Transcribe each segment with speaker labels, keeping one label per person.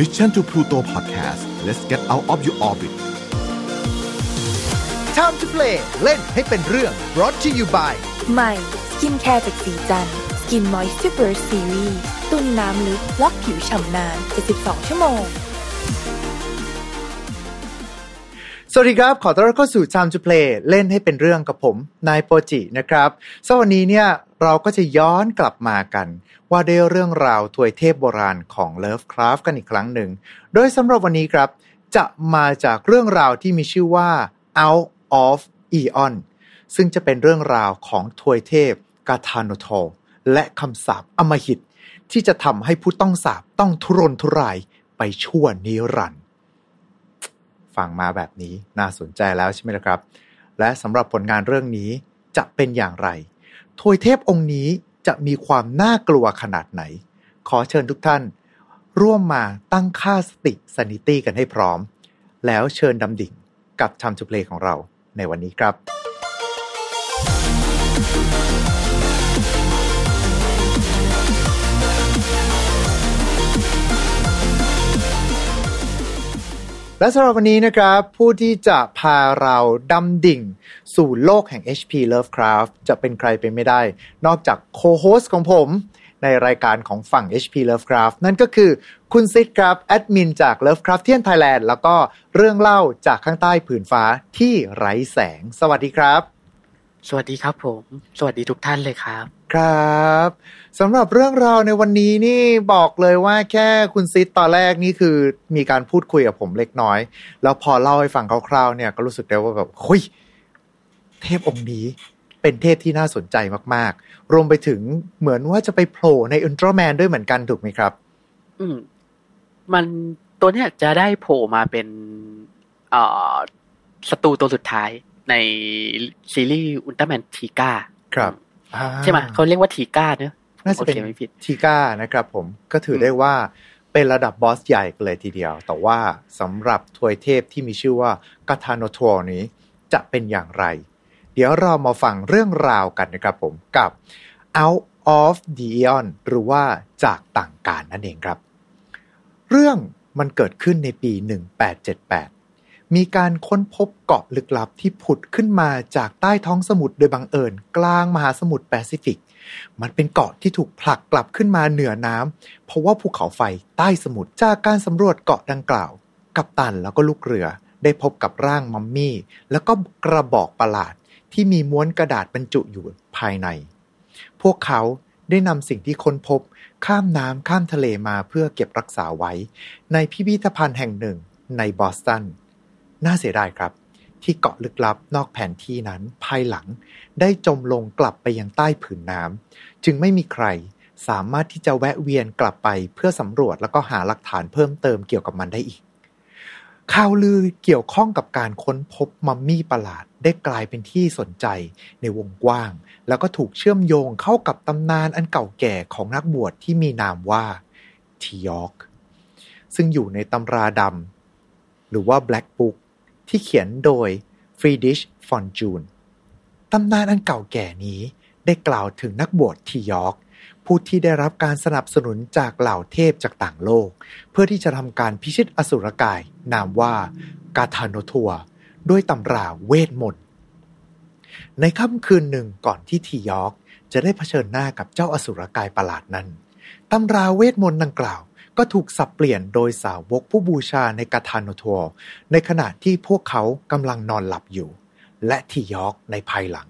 Speaker 1: Mission to Pluto Podcast let's get out of your orbit
Speaker 2: Time to play เล่นให้เป็นเรื่อง brought to you by
Speaker 3: ใหม่ skincare จากศรีจันทร์ Skin Moisture Series ตุนน้ำลึกล็อกผิวฉ่ำนาน 72 ชั่วโมง
Speaker 2: สวัสดีครับ ขอต้อนรับเข้าสู่ Time to Play เล่นให้เป็นเรื่องกับผม นายโปจินะครับสวันนี้เนี่ยเราก็จะย้อนกลับมากัน ว่าด้วยเรื่องราวถวยเทพโบราณของ Lovecraft กันอีกครั้งหนึ่ง โดยสำหรับวันนี้ครับ จะมาจากเรื่องราวที่มีชื่อว่า Out of Eon ซึ่งจะเป็นเรื่องราวของถวยเทพกาธานโทและคำสาปอมหิต ที่จะทำให้ผู้ต้องสาปต้องทุรนทุรายไปชั่วนิรันดร์ ฟังมาแบบนี้น่าสนใจแล้วใช่ไหมล่ะครับ และสำหรับผลงานเรื่องนี้จะเป็นอย่างไรทวยเทพองค์นี้จะมีความน่ากลัวขนาดไหน ขอเชิญทุกท่าน ร่วมมาตั้งค่าสติสนิตี้กันให้พร้อม แล้วเชิญดำดิ่งกับทำจุเพลของเราในวันนี้ครับ และสำหรับวันนี้นะครับ ผู้ที่จะพาเราดำดิ่ง สู่โลกแห่ง HP Lovecraft จะเป็นใครไปไม่ได้ นอกจากโคโฮสของผม ในรายการของฝั่ง HP Lovecraft นั่นก็คือคุณซิดครับ แอดมินจาก Lovecraftian Thailand แล้วก็เรื่องเล่าจากข้างใต้ผืนฟ้าที่ไร้แสง สวัสดีครับ
Speaker 4: สวัสดีครับผม สวัสดีทุกท่านเลยครับ
Speaker 2: ครับสำหรับเรื่องราวในวันนี้นี่บอกเลยว่าแค่คุณซิดตอนแรกนี่คือมีการพูดคุยกับผมเล็กน้อย แล้วพอเล่าให้ฟังคร่าวๆเนี่ยก็รู้สึกได้ว่าแบบเฮ้ยเทพองค์นี้เป็นเทพที่น่าสนใจมากๆ รวมไปถึงเหมือนว่าจะไปโผล่ในอุลตร้าแมนด้วยเหมือนกันถูกไหมครับ
Speaker 4: อืม มันตัวเนี้ยจะได้โผล่มาเป็นเอ่อศัตรูตัวสุดท้าย ในซีรีส์อุลตร้าแมนทีก้า
Speaker 2: ครับ
Speaker 4: ใช่ไหมเขาเรียกว่าทีก้าเนอะ
Speaker 2: น่าจะเป็น
Speaker 4: โอคไม่ผิด
Speaker 2: ทีก้านะครับผมก็ถือได้ว่าเป็นระดับบอสใหญ่กันเลยทีเดียว แต่ว่าสำหรับทวยเทพที่มีชื่อว่ากาทานโนทัวนี้จะเป็นอย่างไร เดี๋ยวเรามาฟังเรื่องราวกันนะครับผมกับ Out of the Eon หรือว่าจากต่างการนั่นเองครับ เรื่องมันเกิดขึ้นในปี 1878 มีการค้นพบเกาะลึกลับที่ผุดขึ้นมาจากใต้ท้องสมุทรโดยบังเอิญกลางมหาสมุทรแปซิฟิก มันเป็นเกาะที่ถูกผลักกลับขึ้นมาเหนือน้ำเพราะว่าภูเขาไฟใต้สมุทรจากการสำรวจเกาะดังกล่าว กัปตันแล้วก็ลูกเรือได้พบกับร่างมัมมี่ แล้วก็กระบอกประหลาดที่มีม้วนกระดาษบรรจุอยู่ภายใน พวกเขาได้นำสิ่งที่ค้นพบ ข้ามน้ำข้ามทะเลมาเพื่อเก็บรักษาไว้ ในพิพิธภัณฑ์แห่งหนึ่งในบอสตัน น่าเสียดายครับ ที่เกาะลึกลับนอกแผนที่นั้นภายหลังได้จมลงกลับไปยังใต้ผืนน้ำจึงไม่มีใครสามารถที่จะแวะเวียนกลับไปเพื่อสำรวจแล้วก็หาหลักฐานเพิ่มเติมเกี่ยวกับมันได้อีกข่าวลือเกี่ยวข้องกับการค้นพบมัมมี่ประหลาดได้กลายเป็นที่สนใจในวงกว้าง แล้วก็ถูกเชื่อมโยงเข้ากับตำนานอันเก่าแก่ของนักบวชที่มีนามว่าทียอกซึ่งอยู่ในตำราดำหรือว่า Black Book ที่เขียนโดยฟรีดริชฟอนจุนซ์ตำนานอันเก่าแก่นี้ได้กล่าวถึงนักบวชทียอร์กผู้ที่ได้รับการสนับสนุนจากเหล่าเทพจากต่างโลก เพื่อที่จะทำการพิชิตอสุรกาย นามว่ากาทาโนธัวด้วยตำราเวทมนต์ในค่ำคืนหนึ่งก่อนที่ทียอร์กจะได้เผชิญหน้ากับเจ้าอสุรกายประหลาดนั้นตำราเวทมนต์ดังกล่าว ก็ถูกสับเปลี่ยนโดยสาวกผู้บูชาในกาธานโนทัวในขณะที่พวกเขากำลังนอนหลับอยู่ และทียอกในภายหลัง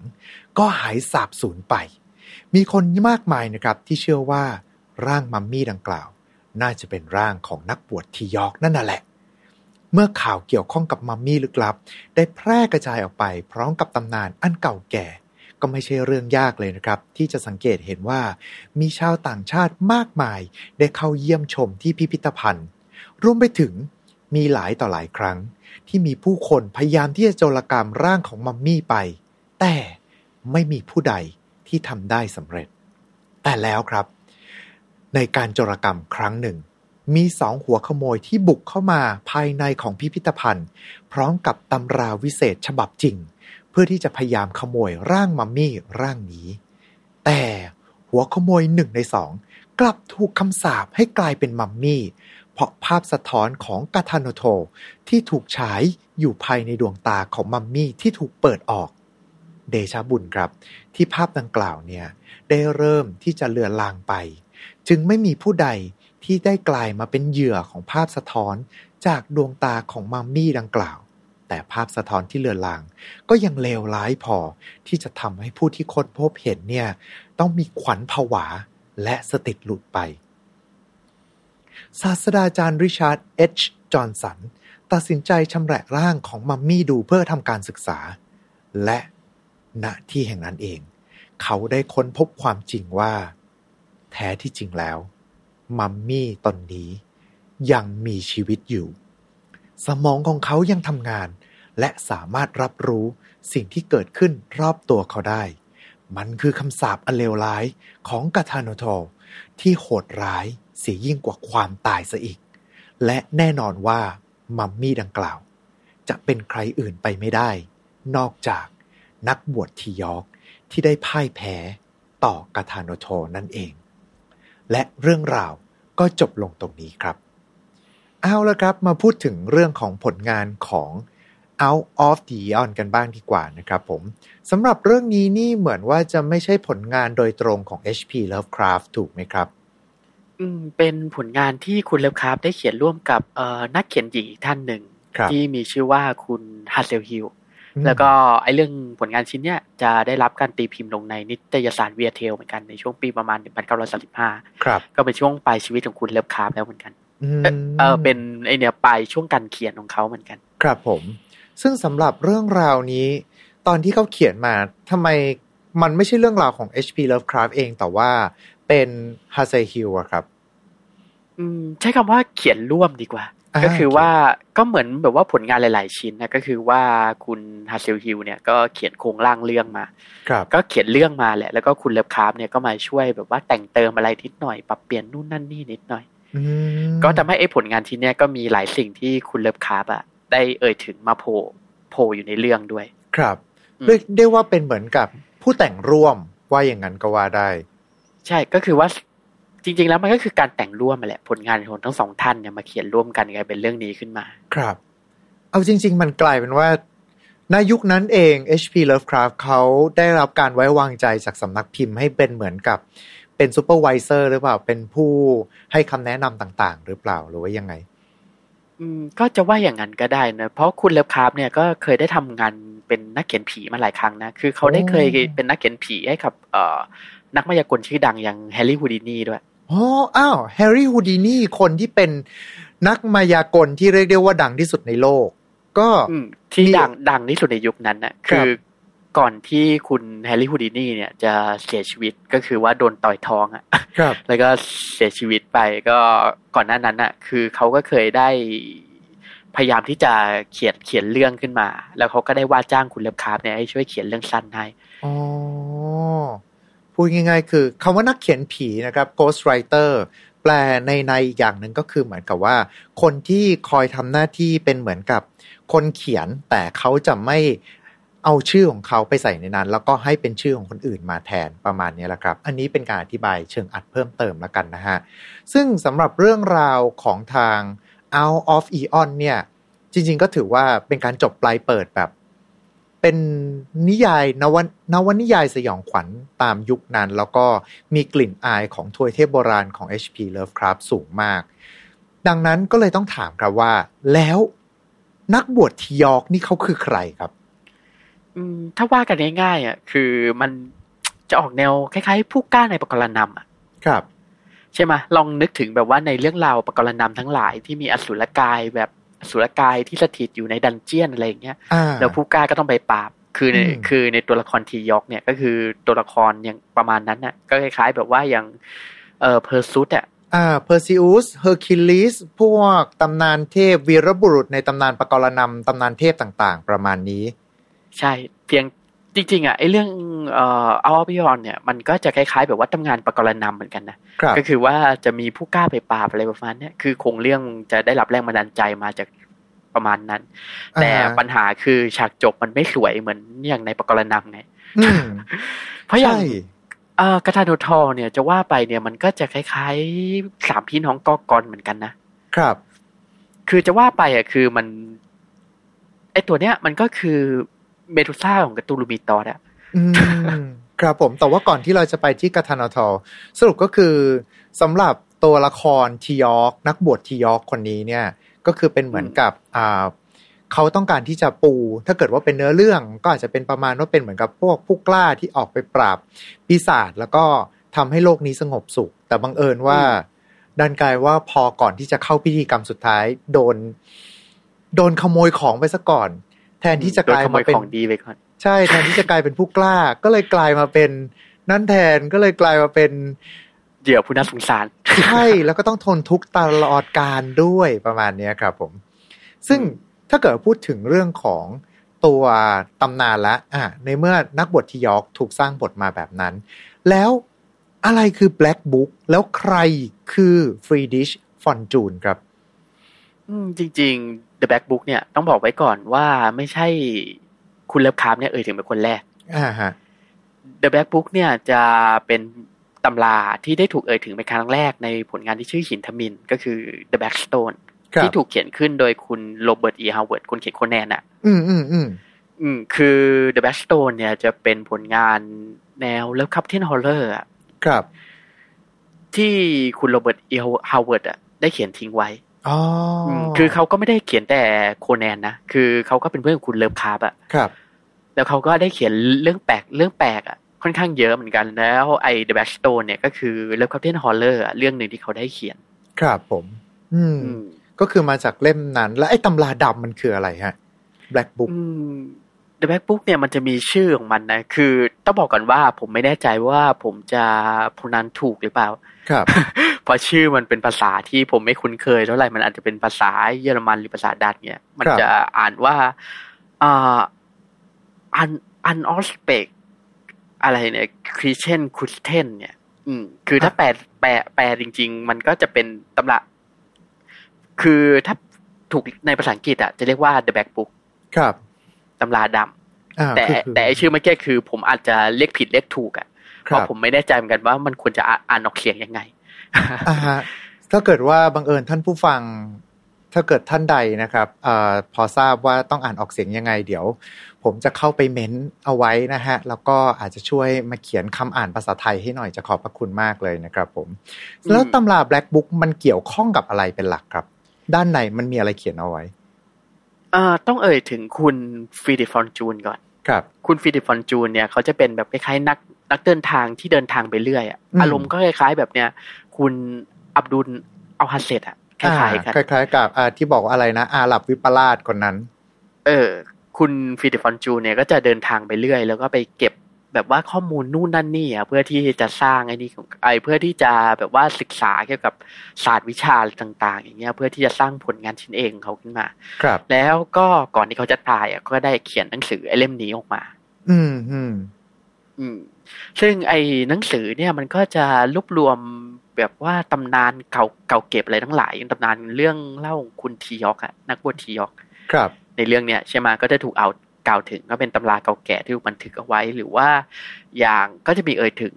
Speaker 2: ก็หายสาบสูญไป มีคนมากมายนะครับที่เชื่อว่าร่างมัมมี่ดังกล่าว น่าจะเป็นร่างของนักบวชทียอกนั่นน่ะแหละเมื่อข่าวเกี่ยวข้องกับมัมมี่ลึกลับ ได้แพร่กระจายออกไปพร้อมกับตำนานอันเก่าแก่ ก็ไม่ใช่เรื่องยากเลยนะครับ ที่จะสังเกตเห็นว่า มีชาวต่างชาติมากมาย ได้เข้าเยี่ยมชมที่พิพิธภัณฑ์ รวมไปถึงมีหลายต่อหลายครั้ง ที่มีผู้คนพยายามที่จะโจรกรรมร่างของมัมมี่ไป แต่ไม่มีผู้ใดที่ทำได้สำเร็จ แต่แล้วครับ ในการโจรกรรมครั้งหนึ่ง มีสองหัวขโมยที่บุกเข้ามาภายในของพิพิธภัณฑ์ พร้อมกับตำราวิเศษฉบับจริง เพื่อที่จะพยายามขโมยร่างมัมมี่ร่างนี้ แต่หัวขโมยหนึ่งในสองกลับถูกคำสาปให้กลายเป็นมัมมี่ เพราะภาพสะท้อนของกาทานโทที่ถูกฉายอยู่ภายในดวงตาของมัมมี่ที่ถูกเปิดออก เดชะบุญครับ ที่ภาพดังกล่าวเนี่ยได้เริ่มที่จะเลือนลางไป จึงไม่มีผู้ใดที่ได้กลายมาเป็นเหยื่อของภาพสะท้อนจากดวงตาของมัมมี่ดังกล่าว แต่ภาพสะท้อนที่เลือนลาง ก็ยังเลวร้ายพอที่จะทำให้ผู้ที่ค้นพบเห็นเนี่ย ต้องมีขวัญผวาและสติหลุดไป ศาสตราจารย์ริชาร์ดเอชจอห์นสัน ตัดสินใจชำแหละร่างของมัมมี่ดูเพื่อทำการศึกษา และณที่แห่งนั้นเอง เขาได้ค้นพบความจริงว่า แท้ที่จริงแล้ว มัมมี่ตนนี้ยังมีชีวิตอยู่ สมองของเขายังทำงาน และสามารถรับรู้สิ่งที่เกิดขึ้นรอบตัวเขาได้ มันคือคำสาปอันเลวร้ายของกาทานโทที่โหดร้ายเสียยิ่งกว่าความตายซะอีก และแน่นอนว่ามัมมี่ดังกล่าว จะเป็นใครอื่นไปไม่ได้ นอกจากนักบวชทียอกที่ได้พ่ายแพ้ต่อกาทานโทนั่นเอง และเรื่องราวก็จบลงตรงนี้ครับ เอาละครับมาพูดถึงเรื่องของผลงานของ Out of the Eon กันบ้างดีกว่านะครับผมสำหรับเรื่องนี้นี่เหมือนว่าจะไม่ใช่ผลงานโดยตรงของ H.P. Lovecraft ถูกไหมครับ
Speaker 4: อืม เป็นผลงานที่คุณเลิฟคราฟต์ได้เขียนร่วมกับเอ่อนักเขียนหญิงอีกท่านหนึ่ง
Speaker 2: ครับ
Speaker 4: ที่มีชื่อว่าคุณฮัสเซลฮิล
Speaker 2: อืม
Speaker 4: แล้วก็ไอเรื่องผลงานชิ้นเนี้ยจะได้รับการตีพิมพ์ลงในนิตยสารเวียเทลเหมือนกันในช่วงปีประมาณ 1935
Speaker 2: ครับ
Speaker 4: ก็เป็นช่วงปลายชีวิตของคุณเลิฟคราฟต์แล้วเหมือนกัน
Speaker 2: อืม
Speaker 4: เอ่อเออเป็นไอเนี่ยปลายช่วงการเขียนของเขาเหมือนกัน
Speaker 2: ครับผม ซึ่งสำหรับเรื่องราวนี้ ตอนที่เขาเขียนมาทำไมมันไม่ใช่เรื่องราวของ H.P. Lovecraft เองแต่ว่าเป็น h a s e Hill อะครับ
Speaker 4: อืม ใช้คำว่าเขียนร่วมดีกว่า
Speaker 2: อ่า
Speaker 4: ก็คือว่าก็เหมือนแบบว่าผลงานหลาย ๆ ชิ้นนะก็คือว่าคุณเฮเซลฮีลด์เนี่ยก็เขียนโครงร่างเรื่องมา
Speaker 2: ครับ
Speaker 4: ก็เขียนเรื่องมาแหละ แล้วก็คุณเลิฟคราฟต์เนี่ยก็มาช่วยแบบว่าแต่งเติมอะไรนิดหน่อยปรับเปลี่ยนนู่นนั่นนี่นิดหน่อย
Speaker 2: อืม
Speaker 4: ก็ทำให้ไอ้ผลงานชิ้นเนี้ยก็มีหลายสิ่งที่คุณเลิฟคราฟต์อะ ได้เอ่ยถึงมาโผล่โผล่อยู่ในเรื่องด้วย
Speaker 2: ครับ
Speaker 4: อืม
Speaker 2: เรียกได้ว่าเป็นเหมือนกับผู้แต่งร่วมว่าอย่างนั้นก็ว่าได้
Speaker 4: ใช่ก็คือว่าจริง ๆ แล้วมันก็คือการแต่งร่วมมาแหละผลงานของทั้งสองท่านเนี่ยมาเขียนร่วมกันกลายเป็นเรื่องนี้ขึ้นมา
Speaker 2: ครับ เอาจริง ๆ มันกลายเป็นว่าในยุคนั้นเอง H.P. Lovecraft เขาได้รับการไว้วางใจจากสำนักพิมพ์ให้เป็นเหมือนกับเป็น supervisor หรือเปล่า เป็นผู้ให้คำแนะนำต่าง ๆ หรือเปล่าหรือว่ายังไง
Speaker 4: อืม ก็จะว่าอย่างนั้นก็ได้นะเพราะคุณเลิฟคราฟต์เนี่ยก็เคยได้ทำงานเป็นนักเขียนผีมาหลายครั้งนะ คือเขาได้เคย
Speaker 2: โอ้
Speaker 4: เป็นนักเขียนผีให้กับเอ่อนักมายากลชื่อดังอย่างแฮร์รี่ฮูดินีด้วย
Speaker 2: อ๋ออ้าวแฮร์รี่ฮูดีนี่คนที่เป็นนักมายากลที่เรียกได้ว่าดังที่สุดในโลก ก็
Speaker 4: อืมที่
Speaker 2: มี
Speaker 4: ดังดังที่สุดในยุคนั้นน่ะ
Speaker 2: ครับ
Speaker 4: คือ ก่อนที่คุณแฮร์รี่ฮูดินีเนี่ยจะเสียชีวิตก็คือว่าโดนต่อยท้องอะ
Speaker 2: ครับ
Speaker 4: แล้วก็เสียชีวิตไปก็ก่อนหน้านั้นน่ะ คือเขาก็เคยได้พยายามที่จะเขียนเขียนเรื่องขึ้นมา แล้วเขาก็ได้ว่าจ้างคุณเลิฟคราฟต์เนี่ยให้ช่วยเขียนเรื่องสั้นให้
Speaker 2: อ๋อพูดง่ายๆ คือคำว่านักเขียนผีนะครับ ghost writer แปลในในอีกอย่างหนึ่งก็คือเหมือนกับว่า คนที่คอยทำหน้าที่เป็นเหมือนกับคนเขียนแต่เขาจะไม่ เอาชื่อของเขาไปใส่ในนั้น แล้วก็ให้เป็นชื่อของคนอื่นมาแทนประมาณนี้แหละครับ อันนี้เป็นการอธิบายเชิงอัดเพิ่มเติมแล้วกันนะฮะ ซึ่งสำหรับเรื่องราวของทาง Out of Eon เนี่ย จริงๆก็ถือว่าเป็นการจบปลายเปิดแบบ เป็นนิยายนวนวนิยายสยองขวัญตามยุคนั้น แล้วก็มีกลิ่นอายของทวยเทพโบราณของ H.P. Lovecraft สูงมาก ดังนั้นก็เลยต้องถามครับว่า แล้วนักบวชทียอกนี่เขาคือใครครับ
Speaker 4: ถ้าว่ากันง่ายๆอะคือมันจะออกแนวคล้ายๆ ผู้กล้าในปกรณัมอะ
Speaker 2: ครับ
Speaker 4: ใช่ไหมลองนึกถึงแบบว่าในเรื่องราวปกรณัมทั้งหลายที่มีอสุรกายแบบอสุรกายที่สถิตอยู่ใน dungeon อะไรอย่างเงี้ย
Speaker 2: อ่า
Speaker 4: แล้วผู้กล้าก็ต้องไปปราบคือใน
Speaker 2: อืม
Speaker 4: คือในตัวละครทียอกเนี่ยก็คือตัวละครอย่างประมาณนั้นน่ะ ก็คล้ายๆแบบว่าอย่างเอ่อเพอร์ซิอุสอะ
Speaker 2: อ่าเพอร์ซิอุสเฮอร์คิวลิสพวกตำนานเทพวีรบุรุษในตำนานปกรณัมตำนานเทพต่างๆ ประมาณนี้
Speaker 4: ใช่ เพียงจริงๆอะไอเรื่องเอ่อเอาพิยอนเนี่ยมันก็จะคล้ายๆ แบบว่าทำงานปกรณำเหมือนกันนะ
Speaker 2: ครับ
Speaker 4: ก็คือว่าจะมีผู้กล้าไปปราบอะไรประมาณเนี้ยคือโครงเรื่องจะได้รับแรงบันดาลใจมาจากประมาณนั้น แต่
Speaker 2: อ่า
Speaker 4: ปัญหาคือฉากจบมันไม่สวยเหมือนอย่างในปกรณำไง
Speaker 2: อืม
Speaker 4: เพราะอย่าง
Speaker 2: ใช่
Speaker 4: เอ่อกระทาโนทอเนี่ยจะว่าไปเนี่ยมันก็จะคล้ายๆสามพี่น้องกอกอนเหมือนกันนะ
Speaker 2: ครับ
Speaker 4: คือจะว่าไปอะคือมันไอตัวเนี้ยมันก็คือ เมดูซ่าของการ์ตูนลูมิตอสอะ
Speaker 2: ครับผม แต่ว่าก่อนที่เราจะไปที่กาทานาทอสรุปก็คือสำหรับตัวละครทียอกนักบวชทียอกคนนี้เนี่ย ก็คือเป็นเหมือนกับอ่าเขาต้องการที่จะปู ถ้าเกิดว่าเป็นเนื้อเรื่องก็อาจจะเป็นประมาณว่าเป็นเหมือนกับพวกผู้กล้าที่ออกไปปราบปีศาจแล้วก็ทำให้โลกนี้สงบสุข แต่บังเอิญว่าดันกลายว่าพอก่อนที่จะเข้าพิธีกรรมสุดท้าย โดน โดนขโมยของไปซะก่อน แทนที่จะกลาย
Speaker 4: โดนขโม
Speaker 2: มายเป็น
Speaker 4: ของดีไปก่อน
Speaker 2: ใช่แทนที่จะกลายเป็นผู้กล้า ก็เลยกลายมาเป็น นั่นแทนก็เลยกลายมาเป็น
Speaker 4: เหยื่อผู้น่าสงสาร
Speaker 2: ใช่แล้วก็ต้องทนทุกข์ตลอดการด้วยประมาณเนี้ยครับผม ซึ่งถ้าเกิดพูดถึงเรื่องของตัวตำนานละอะในเมื่อนักบทที่ยอร์กถูกสร้างบทมาแบบนั้น แล้วอะไรคือ Black Book แล้วใครคือฟรีดริชฟอนจุนซ์ครับ
Speaker 4: อืม จริง ๆ The Black Book เนี่ยต้องบอกไว้ก่อนว่าไม่ใช่คุณเลิฟคราฟต์เนี่ยเอ่ยถึงเป็นคนแรก
Speaker 2: อ่าฮะ
Speaker 4: The Black Book เนี่ยจะเป็นตำราที่ได้ถูกเอ่ยถึงเป็นครั้งแรกในผลงานที่ชื่อหินทมิฬ ก็คือ The Black Stone
Speaker 2: ครับ
Speaker 4: ที่ถูกเขียนขึ้นโดยคุณโรเบิร์ต E. ฮาวเวิร์ดคนเขียนโคแนนอะ
Speaker 2: อืมอืมอืม
Speaker 4: อืมคือ The Black Stone เนี่ยจะเป็นผลงานแนว Lovecraftian horror อะ
Speaker 2: ครับ
Speaker 4: ที่คุณโรเบิร์ต E. ฮาวเวิร์ดอะได้เขียนทิ้งไว้
Speaker 2: อ๋ออ
Speaker 4: มคือเขาก็ไม่ได้เขียนแต่โคแนนนะคือเขาก็เป็นเพื่อนกับคุณเลิฟคราฟต์อะ
Speaker 2: ครับ
Speaker 4: แล้วเขาก็ได้เขียนเรื่องแปลกเรื่องแปลกอะค่อนข้างเยอะเหมือนกันแล้วไอ้ The Black Stone เนี่ยก็คือ Lovecraftian horror เรื่องหนึ่งที่เขาได้เขียน
Speaker 2: ครับผมอืม
Speaker 4: อืม
Speaker 2: ก็คือมาจากเล่มนั้น แล้วไอ้ตำราดำมันคืออะไรฮะ Black Book
Speaker 4: อืม The Black Book เนี่ยมันจะมีชื่อของมันนะ คือต้องบอกก่อนว่าผมไม่แน่ใจว่าผมจะพูนันถูกหรือเปล่า
Speaker 2: ครับ
Speaker 4: เพราะชื่อมันเป็นภาษาที่ผมไม่คุ้นเคยเท่าไหร่ มันอาจจะเป็นภาษาเยอรมันหรือภาษาดัตช์เนี่ย มัน
Speaker 2: ครับ
Speaker 4: จะอ่านว่าอ่าอันอันออสเปกอะไรเนี่ยคริเชนคุสเทนเนี่ย อืม คือถ้าแปลแปลแปลจริง ๆ มันก็จะเป็นตำราคือถ้าถูกในภาษาอังกฤษอะจะเรียกว่า The Black Book
Speaker 2: ครับ
Speaker 4: ตำราดำ
Speaker 2: อ่า
Speaker 4: แต่
Speaker 2: คือ
Speaker 4: แต่ไอชื่อเมื่อกี้คือ ผมอาจจะเรียกผิดเรียกถูกอะ
Speaker 2: ค
Speaker 4: เพ
Speaker 2: รับ
Speaker 4: ราะผมไม่แน่ใจเหมือนกันว่ามันควรจะอ่านอ่านออกเสียงยังไง
Speaker 2: อ่าฮะถ้าเกิดว่าบังเอิญท่านผู้ฟัง ถ้าเกิดท่านใดนะครับอาพอทราบว่าต้องอ่านออกเสียงยังไง เดี๋ยว ผมจะเข้าไปเม้นเอาไว้นะฮะ แล้วก็อาจจะช่วยมาเขียนคำอ่านภาษาไทยให้หน่อยจะขอบพระคุณมากเลยนะครับ ผม
Speaker 4: อืม
Speaker 2: แล้วตำรา Black Book มันเกี่ยวข้องกับอะไรเป็นหลักครับ ด้านในมันมีอะไรเขียนเอาไว้
Speaker 4: เอ่อต้องเอ่ยถึงคุณฟิลิปฟอนจุนซ์ก่อน
Speaker 2: ครับ
Speaker 4: คุณฟิลิปฟอนจุนซ์เนี่ยเขาจะเป็นแบบคล้ายๆนักนักเดินทางที่เดินทางไปเรื่อยอะ
Speaker 2: อืม
Speaker 4: อารมณ์ก็คล้ายๆแบบเนี้ยคุณอับดุลอัลฮาเซรดอะคล้ายๆกัน
Speaker 2: อ่คล้าย ๆ กับอ่าที่บอกว่าอะไรนะ อาหรับวิปลาสคนนั้น
Speaker 4: เออ คุณฟิลิปฟอนจูนเนี่ยก็จะเดินทางไปเรื่อย แล้วก็ไปเก็บ แบบว่าข้อมูลนู่นนั่นนี่อะเพื่อที่จะสร้างไอ้นี่ของไอ้เพื่อที่จะแบบว่าศึกษาเกี่ยวกับศาสตร์วิชาต่าง ๆ อย่างเงี้ย เพื่อที่จะสร้างผลงานชิ้นเองของเขาขึ้นมา
Speaker 2: ครับ
Speaker 4: แล้วก็ก่อนที่เขาจะตายอะก็ได้เขียนหนังสือไอ้เล่มนี้ออกมา
Speaker 2: อืมอืม
Speaker 4: อืม ซึ่งไอ้หนังสือเนี่ยมันก็จะรวบรวมแบบว่าตำนานเก่าเก่าเก็บอะไรทั้งหลายอย่างตำนานเรื่องเล่าของคุณทียอกอะนักบวชทียอก
Speaker 2: ครับ
Speaker 4: ในเรื่องเนี้ยใช่ไหมก็จะถูกเอา กล่าวถึงก็เป็นตำราเก่าแก่ที่ถูกบันทึกเอาไว้ หรือว่าอย่างก็จะมีเอ่ยถึง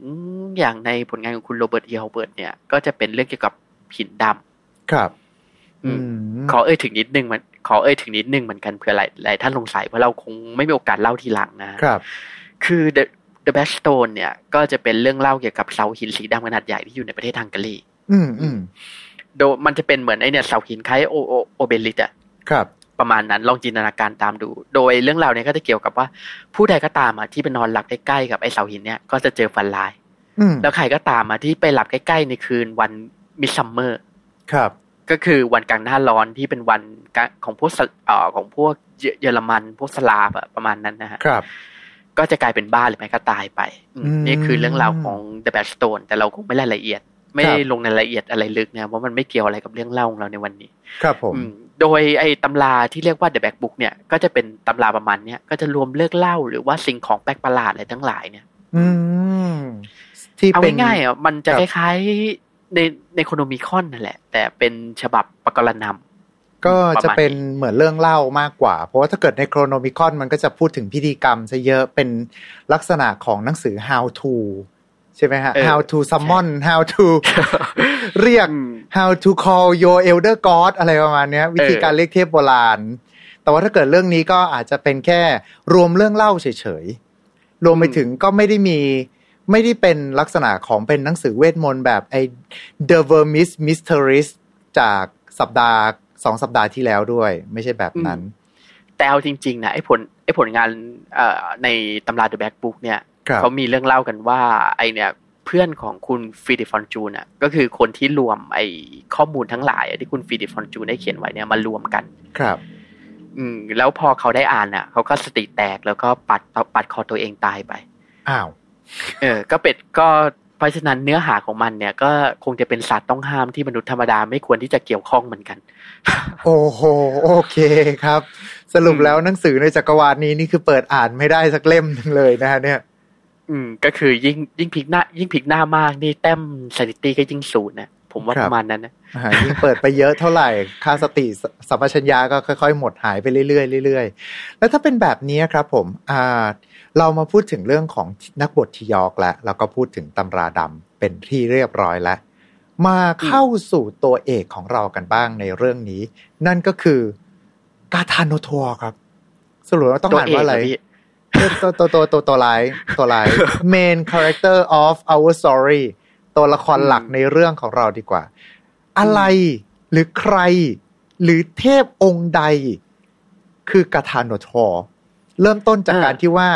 Speaker 4: อย่างในผลงานของคุณโรเบิร์ตเอลเบิร์ตเนี่ยก็จะเป็นเรื่องเกี่ยวกับหินดำ
Speaker 2: ครับ
Speaker 4: อืม
Speaker 2: ม
Speaker 4: ขอเอ่ยถึงนิดนึงมันขอเอ่ยถึงนิดนึงเหมือนกันเผื่อหลายหลายท่านสงสัยเพราะเราคงไม่มีโอกาสเล่าทีหลังนะ
Speaker 2: ครับ
Speaker 4: คือ The The Blackstone เนี่ย ก็จะเป็นเรื่องเล่าเกี่ยวกับเสาหินสีดำขนาดใหญ่ที่อยู่ในประเทศฮังการี
Speaker 2: อืมอืม
Speaker 4: โดยมันจะเป็นเหมือนไอเนี่ยเสาหินคล้ายโอโอ obelisk อะ
Speaker 2: ครับ
Speaker 4: ประมาณนั้นลองจินตนาการตามดู โดยเรื่องราวเนี้ยก็จะเกี่ยวกับว่า ผู้ใดก็ตามอะที่ไปนอนหลับใกล้ๆกับไอเสาหินเนี่ยก็จะเจอฝันร้าย
Speaker 2: อืม
Speaker 4: แล้วใครก็ตามอะที่ไปหลับใกล้ๆในคืนวัน Midsummer
Speaker 2: ครับ
Speaker 4: ก็คือวันกลางหน้าร้อนที่เป็นวันกะของพวกสเอ่อของพวกเยเยอรมันพวกสลาฟอะประมาณนั้นนะฮะ
Speaker 2: ครับ
Speaker 4: ก็จะกลายเป็นบ้าหรือไม่ก็ตายไปอืม
Speaker 2: อืม
Speaker 4: นี่คือเรื่องราวของ The Black Stone แต่เราคงไม่รายละเอียด ไม่
Speaker 2: ครับ
Speaker 4: ลงในรายละเอียดอะไรลึกนะเพราะมันไม่เกี่ยวอะไรกับเรื่องเล่าของเราในวันนี้
Speaker 2: ครับผม
Speaker 4: อืม โดยไอ้ตำราที่เรียกว่า The Black Book เนี่ย ก็จะเป็นตำราประมาณเนี้ยก็จะรวมเรื่องเล่าหรือว่าสิ่งของแปลกประหลาดอะไรทั้งหลายเนี่ย
Speaker 2: อืมที่
Speaker 4: เอา
Speaker 2: เป็น
Speaker 4: ง่ายๆอะมันจะ
Speaker 2: ค
Speaker 4: ครับล้ายๆในในโคโนมิคอนนั่นแหละ แต่เป็นฉบับปกรณำ
Speaker 2: ก็จะเป็น
Speaker 4: ประมาณนี้
Speaker 2: เหมือนเรื่องเล่ามากกว่า เพราะว่าถ้าเกิดในโครโนมิคอนมันก็จะพูดถึงพิธีกรรมซะเยอะเป็นลักษณะของหนังสือ how to ใช่ไหมฮะ
Speaker 4: เออ
Speaker 2: how to summon how to เรียก
Speaker 4: อืม
Speaker 2: how to call your elder god อะไรประมาณเนี้ยวิธีการเรียกเทพโบราณ แต่ว่าถ้าเกิดเรื่องนี้ก็อาจจะเป็นแค่รวมเรื่องเล่าเฉยๆ รวมไปถึงก็ไม่ได้มีไม่ได้เป็นลักษณะของเป็นหนังสือเวทมนต์แบบไอ้ The Vermis Mysteries จากสัปดาห์สองสัปดาห์ที่แล้วด้วย ไม่ใช่แบบนั้น
Speaker 4: แต่เอาจริง ๆ นะไอ้ผลไอ้ผลงานเอ่อในตำรา The Black Book เนี่ย
Speaker 2: ครับ
Speaker 4: เขามีเรื่องเล่ากันว่า ไอเนี่ยเพื่อนของคุณฟีดิฟอนจูนอะก็คือคนที่รวมไอข้อมูลทั้งหลายอะที่คุณฟีดิฟอนจูนได้เขียนไว้เนี่ยมารวมกัน
Speaker 2: ครับ
Speaker 4: อืม แล้วพอเขาได้อ่านอะ เขาก็สติแตกแล้วก็ปาดปาดคอตัวเองตายไป
Speaker 2: อ้าว
Speaker 4: เออ ก็เป็ดก็เพราะฉะนั้นเนื้อหาของมันเนี่ยก็คงจะเป็นศาสตร์ต้องห้ามที่มนุษย์ธรรมดาไม่ควรที่จะเกี่ยวข้องเหมือนกัน
Speaker 2: โอ้โห โอเคครับ สรุปแล้วหนังสือในจักรวาลนี้นี่คือเปิดอ่านไม่ได้สักเล่มหนึงเลยนะฮะเนี่ย
Speaker 4: อืม ก็คือยิ่งยิ่งพลิกหน้า ยิ่งพลิกหน้ามากนี่แต้มสถิติก็ยิ่งศูนย์นะผมว่า
Speaker 2: ครั
Speaker 4: ป
Speaker 2: บ
Speaker 4: ระมาณนั้นนะ
Speaker 2: อ่ายิ่งเปิดไปเยอะเท่าไหร่ ค่าสติสสัมปชัญญาก็ค่อยๆ หมดหายไปเรื่อยๆเรื่อยๆ แล้วถ้าเป็นแบบนี้ครับผมอ่าเรามาพูดถึงเรื่องของนักบททียอกแล้วแล้วก็พูดถึงตำราดำเป็นที่เรียบร้อยแล้ว มาเข้าสู่ตัวเอกของเรากันบ้างในเรื่องนี้ นั่นก็คือกาทานโนทัวครับ สรุปว่าต้องอ่านว่าอะไร
Speaker 4: ตัวเกเหพี่
Speaker 2: ตัวตัวตัวตัวตัวร้ายตัวร้าย main character of our story ตัวละครหลักในเรื่องของเราดีกว่า อะไรหรือใคร หรือเทพองค์ใด คือกาทานโนทอเริ่มต้นจาก
Speaker 4: อ่า
Speaker 2: การที่ว่า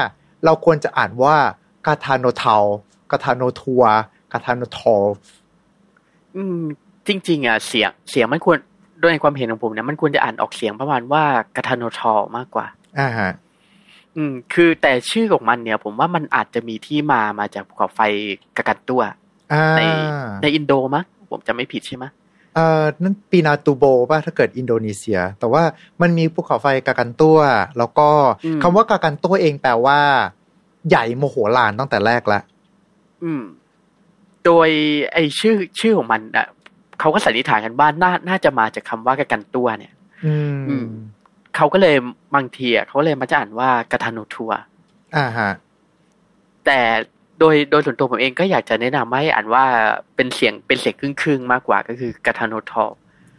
Speaker 2: เราควรจะอ่านว่ากาทานโนเทากาทานโนทัวกาทานโนทอ
Speaker 4: อืม จริง ๆ อะ เสียงเสียงมันควรโดยในความเห็นของผมเนี่ยมันควรจะอ่านออกเสียงประมาณว่ากาทาโนทอมากกว่า
Speaker 2: อ่าฮะ
Speaker 4: อืม คือแต่ชื่อของมันเนี่ย ผมว่ามันอาจจะมีที่มามาจากภูเขาไฟกากันตัว
Speaker 2: อ่า
Speaker 4: ในในอินโดมั้งผมจะไม่ผิดใช่ไหมย
Speaker 2: เอ่อนั่นปีนาตูโบป่ะถ้าเกิดอินโดนีเซีย แต่ว่ามันมีภูเขาไฟกากันตัว แล้วก็คำว่ากากันตัวเองแปลว่า ใหญ่โมโหลานตั้งแต่แรกแล้ว
Speaker 4: อืม โดยไอชื่อชื่อของมันอะเขาก็สันนิษฐานกันว่าน่าน่าจะมาจากคำว่ากากันตัวเนี่ย
Speaker 2: อื
Speaker 4: อื
Speaker 2: ม
Speaker 4: ม เขาก็เลยบางทีอะเขาเลยมาจะอ่านว่ากาทาโนทัว
Speaker 2: อ่าฮะ
Speaker 4: แต่โดยโดยส่วนตัวผมเองก็อยากจะแนะนำให้อ่านว่าเป็นเสียงเป็นเสียงครึ่งครึ่งๆมากกว่าก็คือกาทาโนทอ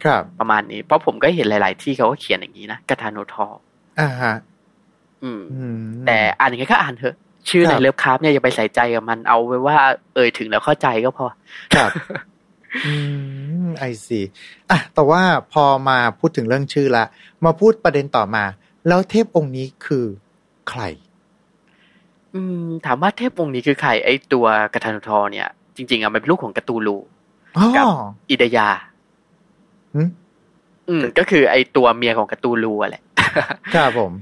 Speaker 2: ครับ
Speaker 4: ประมาณนี้ เพราะผมก็เห็นหลาย ๆ ที่เขาก็เขียนอย่างนี้นะกาทาโนทอ
Speaker 2: อ่าฮะ
Speaker 4: อืม
Speaker 2: อืม
Speaker 4: แต่อ่านยังไงก็อ่านเถอะ ชื่อ
Speaker 2: ค
Speaker 4: ใน
Speaker 2: รับ
Speaker 4: เลิฟคราฟเนี่ยอย่าไปใส่ใจกับมันเอาไว้ว่า เอ่ยถึงแล้วเข้าใจก็พอ
Speaker 2: ครับ อืม ไอซีอะแต่ว่าพอมาพูดถึงเรื่องชื่อละ มาพูดประเด็นต่อมา แล้วเทพองค์นี้คือใคร
Speaker 4: อืม ถามว่าเทพองค์นี้คือใคร ไอตัวกาทาโนทอเนี่ย จริง ๆอะมันเป็นลูกของกาตูลู
Speaker 2: อ๋อ
Speaker 4: กับอิดายา
Speaker 2: หืม
Speaker 4: อืม ก็คือไอตัวเมียของกาตูลูอะแหละ
Speaker 2: ครับผม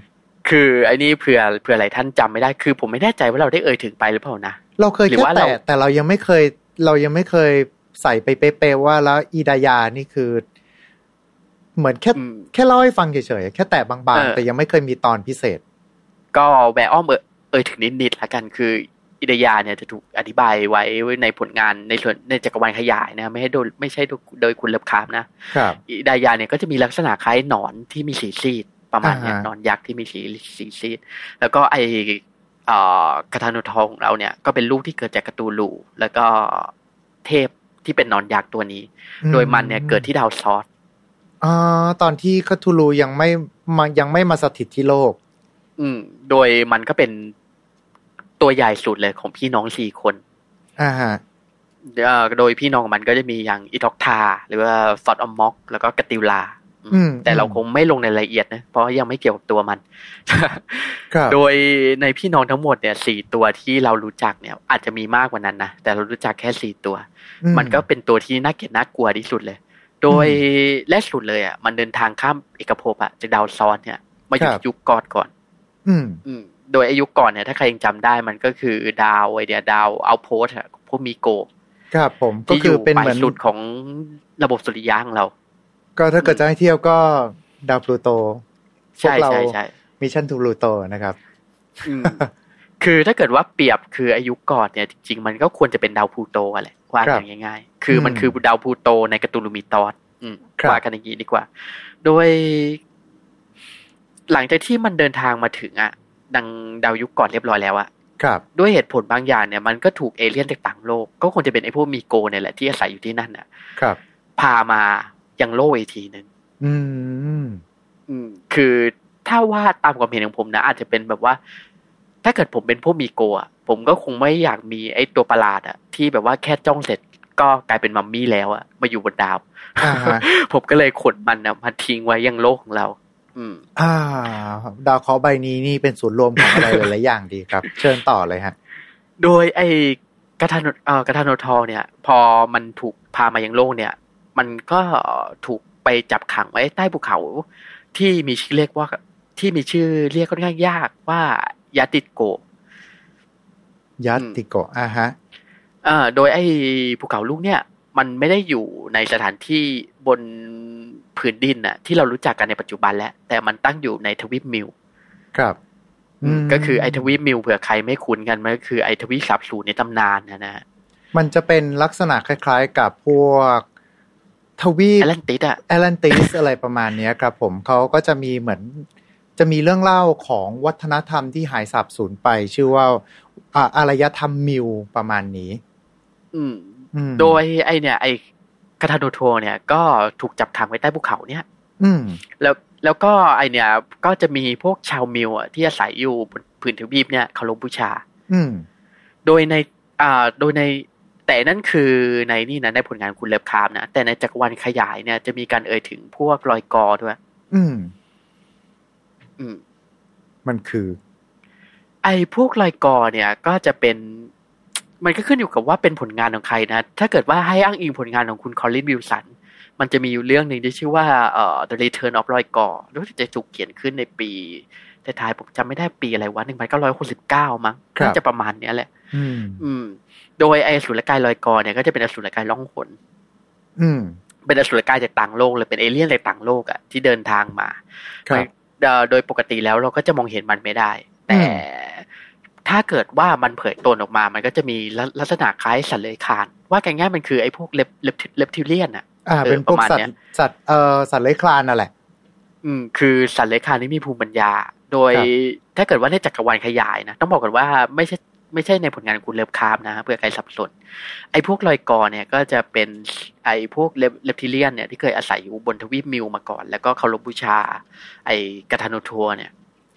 Speaker 4: คือไอ้นี่เผื่อเผื่อหลายท่านจำไม่ได้ คือผมไม่แน่ใจว่าเราได้เอ่ยถึงไปหรือเปล่านะ
Speaker 2: เราเคย
Speaker 4: หรือ
Speaker 2: แค่
Speaker 4: ว่า
Speaker 2: แต่
Speaker 4: เรา
Speaker 2: แต่เรายังไม่เคย เรายังไม่เคย ใส่ไปเป๊ะๆว่าแล้วอีดายานี่คือ เหมือนแค่
Speaker 4: อืม
Speaker 2: แค่เล่าให้ฟังเฉยๆแค่แตะบาง
Speaker 4: เอ
Speaker 2: ๆ
Speaker 4: อ
Speaker 2: แต่ยังไม่เคยมีตอนพิเศษ
Speaker 4: ก็แวะอ้อมเอ่ยเอ่ยถึงนิดๆละกันคืออิดายาเนี่ยจะถูกอธิบายไว้ในผลงานในส่วนในจักรวาลขยายนะไม่ให้โดยไม่ใช่โดยคุณเลิฟคราฟนะครับอิดายาเนี่ยก็จะมีลักษณะคล้ายหนอนที่มีสีซีดประมาณเนี้ย
Speaker 2: อ่าฮะ
Speaker 4: หนอนยักษ์ที่มีสีสีซีด แล้วก็ไอเอ่อกาทานุทองของเราเนี่ยก็เป็นลูกที่เกิดจากกาตูลูแล้วก็เทพ ที่เป็นหนอนยักษ์ตัวนี้ โดยมันเนี่ยเกิดที่ดาวซอส
Speaker 2: อ่าตอนที่คาทูลูยังไม่มายังไม่มาสถิตที่โลก
Speaker 4: อืม โดยมันก็เป็นตัวใหญ่สุดเลยของพี่น้องสี่คน
Speaker 2: อ่าฮะ
Speaker 4: เอ่อโดยพี่น้องของมันก็จะมีอย่างอีท็อกทา หรือว่าซอดอมม็อก แล้วก็กาติวลา
Speaker 2: อืม
Speaker 4: แต่เราคงไม่ลงในรายละเอียดนะ เพราะยังไม่เกี่ยวกับตัวมัน
Speaker 2: ครับ
Speaker 4: โดยในพี่น้องทั้งหมดเนี่ยสี่ตัวที่เรารู้จักเนี่ย อาจจะมีมากกว่านั้นนะ แต่เรารู้จักแค่สี่ตัว
Speaker 2: อื
Speaker 4: มันก็เป็นตัวที่น่าเกลียดน่ากลัวที่สุดเลย โดยแรกสุดเลยอะมันเดินทางข้ามเอกภพอะจากดาวซอนเนี่ยมาอยู่ยุคก่อนก่อน
Speaker 2: อืม
Speaker 4: อืมโดยอายุก่อนเนี่ยถ้าใครยังจำได้มันก็คือดาวไอเดียดาวเอาโพสอะพวกมีโก
Speaker 2: ครับผมก็
Speaker 4: ที่อ
Speaker 2: คือยู่เป็น
Speaker 4: ปลา
Speaker 2: เหมื
Speaker 4: ย
Speaker 2: อน
Speaker 4: สุดของระบบสุริยะของเรา
Speaker 2: ก็ถ้าเกิดจะให้เที่ยวก็ดาวพลูโตพว
Speaker 4: ใช่
Speaker 2: กเรา
Speaker 4: ใช่ใช่
Speaker 2: มิชชั่นทูพลูโตนะครับ
Speaker 4: อืม คือถ้าเกิดว่าเปรียบคืออายุก่อนเนี่ยจริงๆมันก็ควรจะเป็นดาวพลูโตอะแหละว่า
Speaker 2: ครั
Speaker 4: กับนง่ายๆ คือมัน
Speaker 2: อืม
Speaker 4: คือดาวพลูโตในการ์ตูนลูมิตอสอืม
Speaker 2: ครับ
Speaker 4: ว่ากันอย่างนี้ดีกว่า โดย หลังจากที่มันเดินทางมาถึงอะดังดาวยุคก่อนเรียบร้อยแล้วอะ
Speaker 2: ครับ
Speaker 4: ด้วยเหตุผลบางอย่างเนี่ยมันก็ถูกเอเลี่ยนจากต่างโลก ก็คงจะเป็นไอ้พวกมีโกเนี่ยแหละที่อาศัยอยู่ที่นั่นน่ะ
Speaker 2: ครับ
Speaker 4: พามายังโลกอีกทีหนึ่ง
Speaker 2: อืม
Speaker 4: อืม คือถ้าว่าตามความเห็นของผมนะอาจจะเป็นแบบว่า ถ้าเกิดผมเป็นพวกมีโกอะผมก็คงไม่อยากมีไอ้ตัวประหลาดอะที่แบบว่าแค่จ้องเสร็จก็กลายเป็นมัมมี่แล้วอะมาอยู่บนดาว
Speaker 2: อ่าฮะ
Speaker 4: ผมก็เลยขนมันนะมาทิ้งไว้ยังโลกของเรา อืม
Speaker 2: อ่า ดาวเคราะห์ใบนี้นี่เป็นศูนย์รวมของอะไรหลายๆอย่างดีครับ เชิญต่อเลยฮะ
Speaker 4: โดยไอ้กระทานเอ่อกระทานทองเนี่ย พอมันถูกพามายังโลกเนี่ย มันก็ถูกไปจับขังไว้ใต้ภูเขา ที่มีชื่อเรียกว่าที่มีชื่อเรียกค่อนข้างยากว่า ยาติโกะ
Speaker 2: ยัตติโกะอ่าฮะ
Speaker 4: เอ่อโดยไอ้ภูเขาลูกเนี่ย มันไม่ได้อยู่ในสถานที่บนผืนดินน่ะ ที่เรารู้จักกันในปัจจุบันแล้ว แต่มันตั้งอยู่ในทวีปมิว
Speaker 2: ครับม
Speaker 4: ก็คือไอ้ทวีปมิวเผื่อใครไม่คุ้นกันมันก็คือไอ้ทวีปสับสูนในตำนานนะนะ
Speaker 2: มันจะเป็นลักษณะคล้าย ๆ กับพวกทวีป
Speaker 4: แอตแลนติสอะ
Speaker 2: แอตแลนติสอะไรประมาณเนี้ยครับผมเขาก็จะมีเหมือน จะมีเรื่องเล่าของวัฒนธรรมที่หายสาบสูญไป ชื่อว่าอ่าอารยธรรมมิวประมาณนี้
Speaker 4: อืม
Speaker 2: อืม
Speaker 4: โดยไอ้เนี่ย ไอ้กาทาโนโทเนี่ย ก็ถูกจับขังไว้ใต้ภูเขาเนี่ย
Speaker 2: อืม
Speaker 4: แล้วแล้วก็ไอเนี่ย ก็จะมีพวกชาวมิวอะที่อาศัยอยู่บนผืนทวีปเนี่ยเคารพบูชา
Speaker 2: อืม
Speaker 4: โดยใน อ่า โดยในแต่นั่นคือในนี่นะในผลงานคุณเลิฟคราฟท์นะแต่ในจักรวาลขยายเนี่ยจะมีการเอ่ยถึงพวกลอยกอด้วย
Speaker 2: อืม
Speaker 4: อื ม
Speaker 2: มันคือ
Speaker 4: ไอ้พวกลอยกอเนี่ยก็จะเป็น มันก็ขึ้นอยู่กับว่าเป็นผลงานของใครนะ ถ้าเกิดว่าให้อ้างอิงผลงานของคุณคอลลินวิลสันมันจะมีอยู่เรื่องหนึ่งที่ชื่อว่าเอ่อ The Return of รอยกอรู้สึกจะถูกเขียนขึ้นในปีท้ายๆผมจำไม่ได้ปีอะไรวะหนึ่งพันเก้าร้อยหกสิบเก้ามั้ง
Speaker 2: ครับ
Speaker 4: น่าจะประมาณเนี้ยแหละ
Speaker 2: อืม
Speaker 4: อืมโดยไอ้อสุรกายลอยกอเนี่ยก็จะเป็นอสุรกายล่องหน
Speaker 2: อืม
Speaker 4: เป็นอสุรกายจากต่างโลกเลยเป็นเอเลี่ยนจากต่างโลกอะที่เดินทางมา
Speaker 2: ครับ
Speaker 4: เอ่อ โดยปกติแล้วเราก็จะมองเห็นมันไม่ได้ แต่
Speaker 2: อืม
Speaker 4: ถ้าเกิดว่ามันเผยตนออกมา มันก็จะมีลักลักษณะคล้ายสัตว์เลื้อยคลาน ว่ากันง่ายๆมันคือไอ้พวกเลปเลปเลปทิเลียนอะ
Speaker 2: อ่า
Speaker 4: เออ
Speaker 2: เป็นพวก
Speaker 4: ประมาณ
Speaker 2: สัต
Speaker 4: เนี้
Speaker 2: ว์
Speaker 4: ย
Speaker 2: สัตว์เอ่อสัตว์เลื้อยคลานนั่นแหละ
Speaker 4: อืม คือสัตว์เลื้อยคลานที่มีภูมิปัญญา โดย
Speaker 2: ครับ
Speaker 4: ถ้าเกิดว่าในจักรวาลขยายนะ ต้องบอกกันว่าไม่ใช่ ไม่ใช่ในผลงานของคุณเลิฟคราฟท์นะเพื่อใครสับสน ไอ้พวกลอยกอเนี่ยก็จะเป็นไอ้พวก reptilian เนี่ยที่เคยอาศัยอยู่บนทวีปมิวมาก่อน แล้วก็เคารพบูชา ไอ้กาทาโนทัวเนี่ย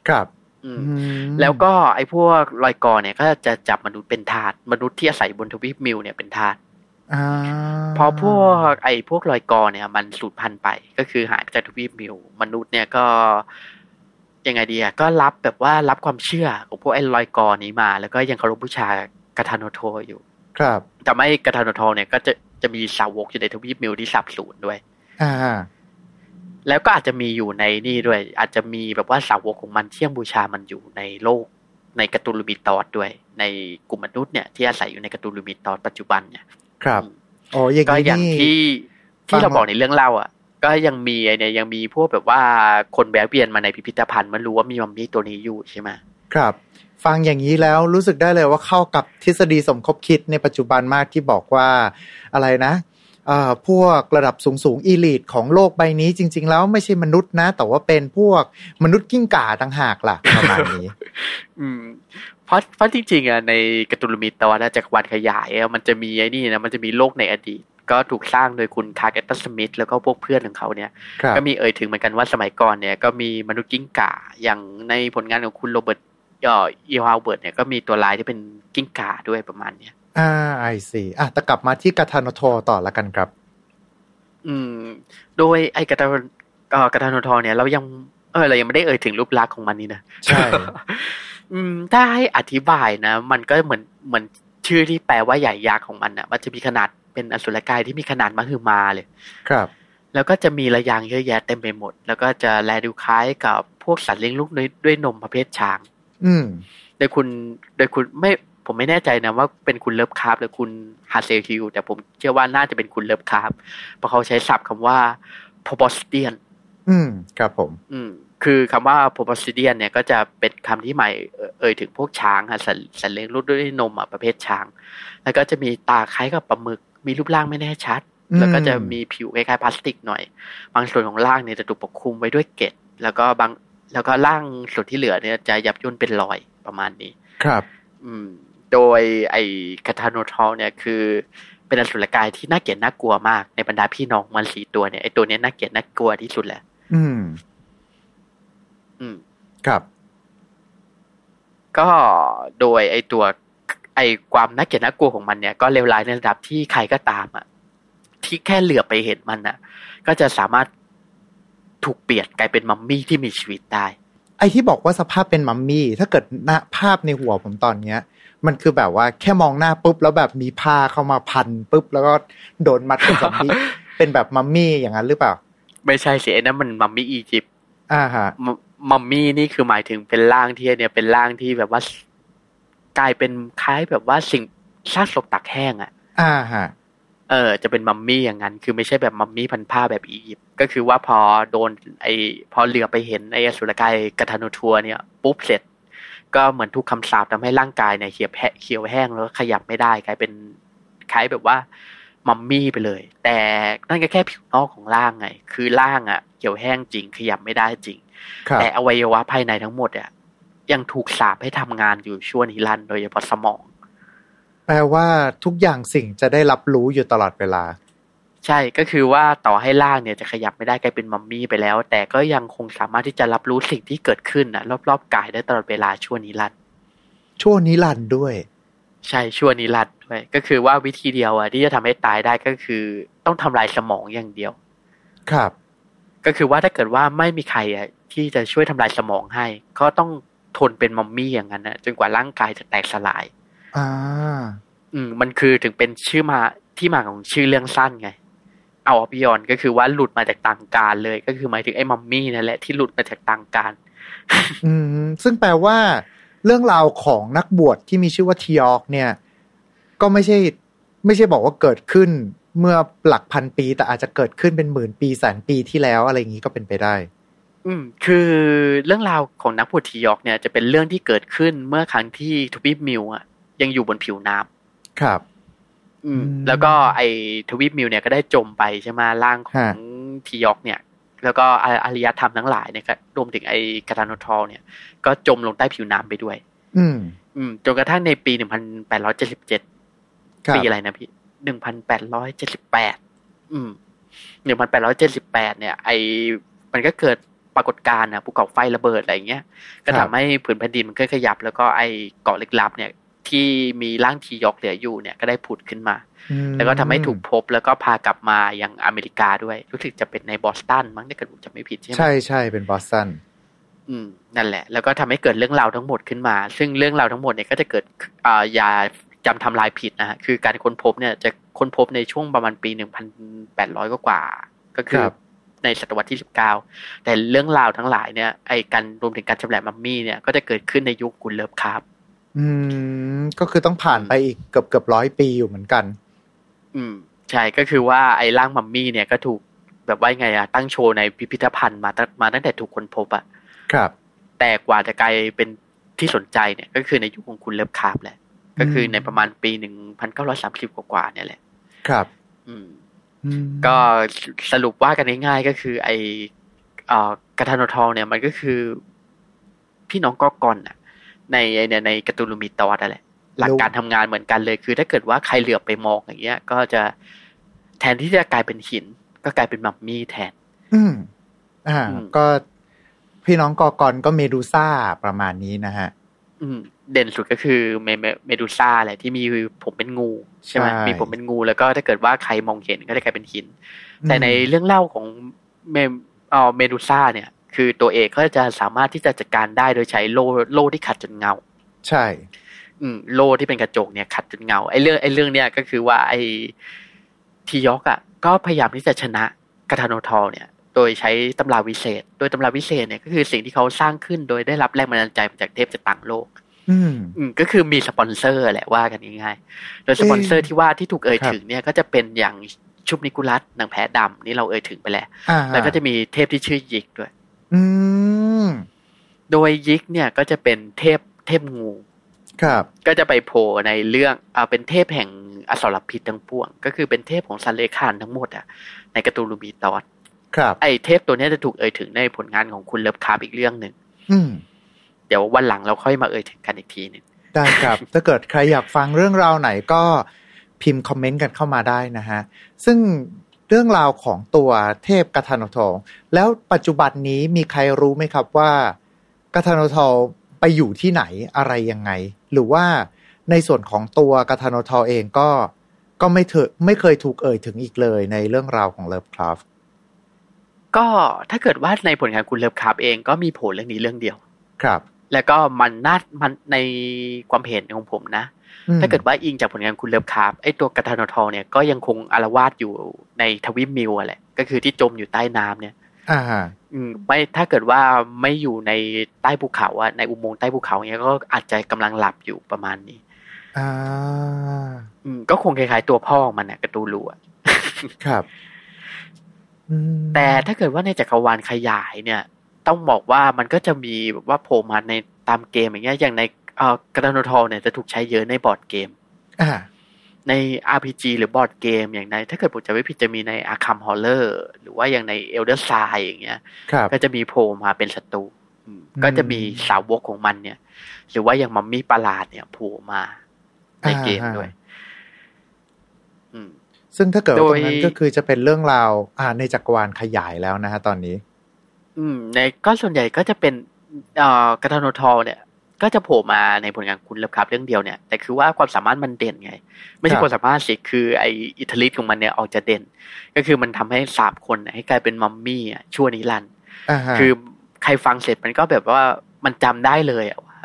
Speaker 2: ครับ
Speaker 4: อืม
Speaker 2: อืม
Speaker 4: แล้วก็ไอ้พวกลอยกอเนี่ยก็จะจับมนุษย์เป็นทาสมนุษย์ที่อาศัยบนทวีปมิวเนี่ยเป็นทาส
Speaker 2: อ่า
Speaker 4: พอพวกไอ้พวกลอยกอเนี่ย มันสูญพันธุ์ไปก็คือหายไปจากทวีปมิว มนุษย์เนี่ยก็ ยังไงดีอะก็รับแบบว่ารับความเชื่อของพวกไอ้ลอยกอนี้มา แล้วก็ยังเคารพบูชากาทาโนโทอยู่
Speaker 2: ครับ
Speaker 4: แต่ไม่กาทาโนโทเนี่ยก็จะจะมีสาวกอยู่ในทวีปมิวที่สาบสูญด้วย
Speaker 2: อ่า
Speaker 4: แล้วก็อาจจะมีอยู่ในนี่ด้วย อาจจะมีแบบว่าสาวกของมันที่ยังบูชามันอยู่ในโลก ใน Cthulhu Mythos ด้วย ในกลุ่มมนุษย์เนี่ยที่อาศัยอยู่ในการ์ตูนลูมิตอดปัจจุบันเนี่ย
Speaker 2: ครับ
Speaker 4: อืม
Speaker 2: โอ้อย่าง
Speaker 4: ก็
Speaker 2: นี้
Speaker 4: อย่าง
Speaker 2: นี่
Speaker 4: ที่
Speaker 2: ฟัง
Speaker 4: ที่เราบอกในเรื่องเล่าอะ ก็ยังมีไอเนี่ยยังมีพวกแบบว่าคนแวะเวียนมาในพิพิธภัณฑ์ มันรู้ว่ามีมัมมี่ตัวนี้อยู่ใช่ไหม
Speaker 2: ครับ ฟังอย่างนี้แล้วรู้สึกได้เลยว่าเข้ากับทฤษฎีสมคบคิดในปัจจุบันมากที่บอกว่าอะไรนะเอ่อพวกระดับสูงสูงอีลิทของโลกใบนี้จริง ๆ แล้วไม่ใช่มนุษย์นะ แต่ว่าเป็นพวกมนุษย์กิ้งก่าต่างหากล่ะประมาณนี้
Speaker 4: อืมเพ ราะเพราะจริงๆอะใน Cthulhu Mythos นะจักรวาลขยายอะมันจะมีไอ้นี่นะมันจะมีโลกในอดีต ก็ถูกสร้างโดยคุณคลาร์กแอชตันสมิธแล้วก็พวกเพื่อนของเขาเนี่ย
Speaker 2: ครับ
Speaker 4: ก็มีเอ่ยถึงเหมือนกันว่าสมัยก่อนเนี่ยก็มีมนุษย์กิ้งก่าอย่างในผลงานของคุณโรเบิร์ตเอ่ออีฮาวเวิร์ดเนี่ยก็มีตัวร้ายที่เป็นกิ้งก่าด้วยประมาณเนี้ย
Speaker 2: อ่า I see อะแต่กลับมาที่กาทาโนโทต่อละกันครับ
Speaker 4: อืม โดยไอ้กาทาเอ่อกาทาโนโทเนี่ยเรายังเออเรายังไม่ได้เอ่ยถึงรูปลักษณ์ของมันนี่นะ
Speaker 2: ใช่
Speaker 4: อืมถ้าให้อธิบายนะ มันก็เหมือนเหมือนชื่อที่แปลว่าใหญ่ยักษ์ของมันอะ มันจะมีขนาดเป็นอสุรกายที่มีขนาดมหึมาเลย
Speaker 2: ครับ
Speaker 4: แล้วก็จะมีรยางค์เยอะแยะเต็มไปหมด แล้วก็จะแลดูคล้ายกับพวกสัตว์เลี้ยงลูกด้วยด้วยนมประเภทช้าง
Speaker 2: อืม
Speaker 4: โดยคุณ โดยคุณไม่ ผมไม่แน่ใจนะว่าเป็นคุณเลิฟคราร์หรือคุณฮาเซลฮีลด์แต่ผมเชื่อว่าน่าจะเป็นคุณเลิฟคราฟท์เพราะเขาใช้ศัพท์คำว่า proboscidian
Speaker 2: อืม ครับผม
Speaker 4: อืม คือคำว่า p o b o s t i a n เนี่ยก็จะเป็นคำที่หมายเอ่อเอ่ยถึงพวกช้างอะสัตว์สัตว์เลี้ยงลูกด้วยนมอะประเภทช้าง แล้วก็จะมีตาคล้ายกับปลาหมึก มีรูปร่างไม่แน่ชัด
Speaker 2: อืม
Speaker 4: แล้วก็จะมีผิวคล้ายๆพลาสติกหน่อย บางส่วนของร่างเนี่ยจะถูกปกคลุมไว้ด้วยเกล็ดแล้วก็บางแล้วก็ร่างส่วนที่เหลือเนี่ยจะยับย่นเป็นรอยประมาณนี้
Speaker 2: ครับ
Speaker 4: ออืม โดยไอ้คาทาโนทอลเนี่ยคือ เป็นอสุรกายที่น่าเกลียดน่ากลัวมากในบรรดาพี่น้องมันสี่ตัวเนี่ยไอ้ตัวเนี้ยน่าเกลียดน่ากลัวที่สุดแหละ
Speaker 2: อืม
Speaker 4: อืม
Speaker 2: ครับ
Speaker 4: ก็โดยไอ้ตัว ไอ้ความน่าเกลียดน่ากลัวของมันเนี่ย ก็เลวร้ายในระดับที่ใครก็ตามอะที่แค่เหลือบไปเห็นมันอะ ก็จะสามารถถูกเปลี่ยนกลายเป็นมัมมี่ที่มีชีวิตได้
Speaker 2: ไอที่บอกว่าสภาพเป็นมัมมี่ ถ้าเกิดหน้าภาพในหัวผมตอนเนี้ย มันคือแบบว่าแค่มองหน้าปุ๊บ แล้วแบบมีผ้าเข้ามาพันปุ๊บ แล้วก็โดนมัดเป็นซอมบี้เป็นแบบมัมมี่อย่างนั้นหรือเปล่า
Speaker 4: ไม่ใช่สิไอ้นั่นมันมัมมี่อียิปต์
Speaker 2: อ่าฮะ
Speaker 4: มมัมมี่นี่คือหมายถึงเป็นร่างที่เนี่ยเป็นร่างที่แบบว่ากลายเป็นคล้ายแบบว่าสิ่งซากศพตักแห้งอะ่ะ
Speaker 2: อ่าฮะ
Speaker 4: เออจะเป็นมัมมี่อย่างนั้น คือไม่ใช่แบบมัมมี่พันผ้าแบบอียิปต์ก็คือว่าพอโดนไอพอเหลือไปเห็นไออสุรกายกาทานุทัวเนี่ย ปุ๊บเสร็จ ก็เหมือนถูกคำสาปทำให้ร่างกายเนี่ยเขียวแห้เขียวแห้งแล้วก็ขยับไม่ได้กลายเป็นคล้ายแบบว่ามัมมี่ไปเลย แต่นั่นก็แค่ผิวนอกของร่างไง คือร่างอะ่ะเขียวแห้งจริงขยับไม่ได้จริง
Speaker 2: ครับ
Speaker 4: แต่อวัยวะภายในทั้งหมดอะยังถูกสาปให้ทำงานอยู่ชั่วนิรันดร์โดยเฉพาะสมอง
Speaker 2: แปลว่าทุกอย่างสิ่งจะได้รับรู้อยู่ตลอดเวลา
Speaker 4: ใช่ก็คือว่าต่อให้ร่างเนี่ยจะขยับไม่ได้กลายเป็นมัมมี่ไปแล้ว แต่ก็ยังคงสามารถที่จะรับรู้สิ่งที่เกิดขึ้นนะรอบๆกายได้ตลอดเวลาชั่วนิรันดร์
Speaker 2: ชั่วนิรันดร์ด้วย
Speaker 4: ใช่ชั่วนิรันดร์ด้วยก็คือว่าวิธีเดียวอะที่จะทำให้ตายได้ก็คือ ต้องทำลายสมองอย่างเดียว
Speaker 2: ครับ
Speaker 4: ก็คือว่าถ้าเกิดว่าไม่มีใครอะ ที่จะช่วยทำลายสมองให้ ก็ต้องทนเป็นมัมมี่อย่างนั้นนะจนกว่าร่างกายจะแตกสลาย
Speaker 2: อ่า
Speaker 4: อืม มันคือถึงเป็นชื่อมาที่มาของชื่อเรื่องสั้นไง เอาออพิยอนก็คือว่าหลุดมาจากต่างการเลย ก็คือหมายถึงไอ้มัมมี่นั่นแหละที่หลุดมาจากต่างการ
Speaker 2: อืม ซึ่งแปลว่า เรื่องราวของนักบวชที่มีชื่อว่าทีออกเนี่ย ก็ไม่ใช่ ไม่ใช่บอกว่าเกิดขึ้นเมื่อหลักพันปี แต่อาจจะเกิดขึ้นเป็นหมื่นปีแสนปีที่แล้วอะไรอย่างนี้ก็เป็นไปได้
Speaker 4: อืมคือเรื่องราวของนักบวชทียอกเนี่ยจะเป็นเรื่องที่เกิดขึ้นเมื่อครั้งที่ทวีปมิวอะยังอยู่บนผิวน้ำ
Speaker 2: ครับ
Speaker 4: อืม
Speaker 2: อืม
Speaker 4: แล้วก็ไอ้ทวีปมิวเนี่ยก็ได้จมไปใช่ไหมร่างของ
Speaker 2: ฮะ
Speaker 4: ทียอกเนี่ย แล้วก็อาอารยธรรมทั้งหลายเนี่ยก็รวมถึงไอ้กาทาโนโทเนี่ย ก็จมลงใต้ผิวน้ำไปด้วย
Speaker 2: อืม
Speaker 4: อืมจนกระทั่งในปีหนึ่งพันแปดร้อยเจ็ดสิบเจ็ด
Speaker 2: ครับ
Speaker 4: ปีอะไรนะพี่หนึ่งพันแปดร้อยเจ็ดสิบแปดอืมหนึ่งพันแปดร้อยเจ็ดสิบแปดเนี่ย ไอมันก็เกิด ปรากฏการณ์นะภูเขาไฟระเบิดอะไรอย่างเงี้ยก็
Speaker 2: ครั
Speaker 4: ทำ
Speaker 2: บ
Speaker 4: ให้ผืนแผ่นดินมันก็ขยับ แล้วก็ไอเกาะลึกลับเนี่ยที่มีร่างทียอกเหลืออยู่เนี่ยก็ได้ผุดขึ้นมา
Speaker 2: อืม
Speaker 4: แล้วก็ทำให้ถูกพบแล้วก็พากลับมายังอเมริกาด้วย รู้สึกจะเป็นในบอสตันมั้งถ้าเกิดผมจำไม่ผิดใช่ไหม
Speaker 2: ใช่ใช่เป็นบอสตัน
Speaker 4: อืมนั่นแหละ แล้วก็ทำให้เกิดเรื่องราวทั้งหมดขึ้นมา ซึ่งเรื่องราวทั้งหมดเนี่ยก็จะเกิดอ่าอย่าจำทำลายผิดนะฮะคือการค้นพบเนี่ยจะค้นพบในช่วงประมาณปีหนึ่งพันแปดร้อยกว่าๆก็คือ
Speaker 2: ครับ
Speaker 4: ในศตวรรษที่สิบเก้าแต่เรื่องราวทั้งหลายเนี่ยไอ้การรวมถึงการชำแหละมัมมี่เนี่ยก็จะเกิดขึ้นในยุคกุลเลิฟคาร์บ
Speaker 2: อืม ก็คือต้องผ่านไปอีกเกือบเกือบร้อยปีอยู่เหมือนกัน
Speaker 4: อืม ใช่ก็คือว่าไอ้ร่างมัมมี่เนี่ยก็ถูกแบบว่าไงอะตั้งโชว์ในพิพิธภัณฑ์มาตั้งมาตั้งแต่ถูกค้นพบอะ
Speaker 2: ครับ
Speaker 4: แต่กว่าจะกลายเป็นที่สนใจเนี่ย ก็คือในยุคของคุณเลิฟคราฟต์แหละ ก็คือในประมาณปีหนึ่งพันเก้าร้อยสามสิบกว่าๆเนี่ยแหละ
Speaker 2: ครับ
Speaker 4: อืม
Speaker 2: อืม
Speaker 4: ก็สรุปว่ากันง่ายๆก็คือ ไอเอ่อกาทาโนทัวเนี่ยมันก็คือ พี่น้องกอร์กอนอะในในใน Cthulhu Mythos นั่นแหละหลักการทำงานเหมือนกันเลย คือถ้าเกิดว่าใครเหลือบไปมองอย่างเงี้ย ก็จะแทนที่จะกลายเป็นหิน ก็กลายเป็นมัมมี่แทน
Speaker 2: อืมอ่า
Speaker 4: อืม
Speaker 2: ก็พี่น้องกอร์กอนก็เมดูซ่าประมาณนี้นะฮะ
Speaker 4: อืม เด่นสุดก็คือเมเมเมดูซ่าแหละที่มีผมเป็นงูใช่ไหม
Speaker 2: ใช่
Speaker 4: มีผมเป็นงูแล้วก็ถ้าเกิดว่าใครมองเห็นก็จะกลายเป็นหิน แต่ในเรื่องเล่าของเมเอ่อเมดูซ่าเนี่ย คือตัวเอกก็จะสามารถที่จะจัดการได้โดยใช้โล่โล่ที่ขัดจนเงา
Speaker 2: ใช่
Speaker 4: อืมโล่ที่เป็นกระจกเนี่ยขัดจนเงาไอ้เรื่องไอ้เรื่องเนี่ยก็คือว่าไอ้ทียอกอะ ก็พยายามที่จะชนะกาทาโนทอลเนี่ยโดยใช้ตำราวิเศษ โดยตำราวิเศษเนี่ยก็คือสิ่งที่เขาสร้างขึ้นโดยได้รับแรงบันดาลใจมาจากเทพจากต่างโลก
Speaker 2: อืม
Speaker 4: อืมก็คือมีสปอนเซอร์แหละว่ากันง่ายๆโดยสปอนเซอร์ที่ว่าที่ถูกเอ่ย
Speaker 2: ครับ
Speaker 4: ถึงเนี่ยก็จะเป็นอย่างชุบนิกุลัสนางแพ้ดำนี่เราเอ่ยถึงไปแล้ว
Speaker 2: อ่า
Speaker 4: แล้วก็จะมีเทพที่ชื่อยิกด้วย
Speaker 2: อืม
Speaker 4: โดยยิกเนี่ยก็จะเป็นเทพเทพงู
Speaker 2: ครับ
Speaker 4: ก็จะไปโผล่ในเรื่องเอาเป็นเทพแห่งอสรพิษทั้งปวง ก็คือเป็นเทพของสัตว์เลื้อยคลานทั้งหมดอะ ใน Cthulhu Mythos
Speaker 2: ครับ
Speaker 4: ไอเทพตัวเนี้ยจะถูกเอ่ยถึงในผลงานของคุณเลิฟคราฟต์อีกเรื่องหนึ่ง
Speaker 2: อืม
Speaker 4: เดี๋ยววันหลังเราค่อยมาเอ่ยถึงกันอีกทีหนึ่ง
Speaker 2: ได้ครับ ถ้าเกิดใครอยากฟังเรื่องราวไหนก็พิมพ์คอมเมนต์กันเข้ามาได้นะฮะ ซึ่งเรื่องราวของตัวเทพกาทาโนทัวแล้วปัจจุบันนี้มีใครรู้ไหมครับว่ากาทาโนทัวไปอยู่ที่ไหนอะไรยังไง หรือว่าในส่วนของตัวกาทานทองเองก็ก็ไม่เถอะไม่เคยถูกเอ่ยถึงอีกเลยในเรื่องราวของเลิฟคราฟ
Speaker 4: ก็ถ้าเกิดว่าในผลงานคุณเลิฟคราฟเองก็มีโผล่เรื่องนี้เรื่องเดียว
Speaker 2: ครับ
Speaker 4: แล้วก็มันน่ามันในความเห็นของผมนะ
Speaker 2: อืม
Speaker 4: ถ้าเกิดว่าอิงจากผลงานคุณเลิฟคราฟไอตัวกระทานทองเนี่ยก็ยังคงอารวาสอยู่ในทวิปมิวอะแหละ ก็คือที่จมอยู่ใต้น้ำเนี่ย
Speaker 2: อ่า
Speaker 4: อืมไม่ถ้าเกิดว่าไม่อยู่ในใต้ภูเขาอะในอุโมงค์ใต้ภูเขาเนี่ยก็อาจจะกำลังหลับอยู่ประมาณนี้
Speaker 2: อ่า
Speaker 4: อืมก็คงคล้ายๆตัวพ่อของมันนะกระตูลูอะ
Speaker 2: ครับอืม
Speaker 4: แต่ถ้าเกิดว่าในจักรวาลขยายเนี่ย ต้องบอกว่ามันก็จะมีแบบว่าโผล่มาในตามเกมอย่างเงี้ยอย่างในเอ่อกระดานทองเนี่ยจะถูกใช้เยอะในบอร์ดเกม
Speaker 2: อ่า
Speaker 4: ใน RPG หรือบอร์ดเกมอย่างใน ถ้าเกิดผมจะไม่ผิดจะมีใน Arkham Horror หรือว่าอย่างใน Elder Sign อย่างเงี้ย
Speaker 2: ครับ
Speaker 4: ก็จะมีโผล่มาเป็นศัตรูอืมก็จะมีสาวกของมันเนี่ย หรือว่าอย่างมัมมี่ประหลาดเนี่ยโผล่มาในเกม
Speaker 2: อ่า
Speaker 4: ด้วยอืม
Speaker 2: ซึ่งถ้าเกิดว่า
Speaker 4: โด
Speaker 2: ตร
Speaker 4: ย
Speaker 2: งนั้นก็คือจะเป็นเรื่องราวอ่าในจักรวาลขยายแล้วนะฮะตอนนี้
Speaker 4: อืม ในก็ส่วนใหญ่ก็จะเป็นเอ่อกระทานทอเนี่ย ก็จะโผล่มาในผลงานคุณเลิฟครับเรื่องเดียวเนี่ย แต่คือว่าความสามารถมันเด่นไง ไม่
Speaker 2: ค
Speaker 4: ใช่
Speaker 2: รับ
Speaker 4: ความสามารถสิคือไออิทาลีของมันเนี่ยออกจะเด่น ก็คือมันทำให้สามคนเนี่ยให้กลายเป็นมัมมี่อะชั่วนิรันดร์
Speaker 2: อ่าฮะ
Speaker 4: คือใครฟังเสร็จมันก็แบบว่ามันจำได้เลยอะว่า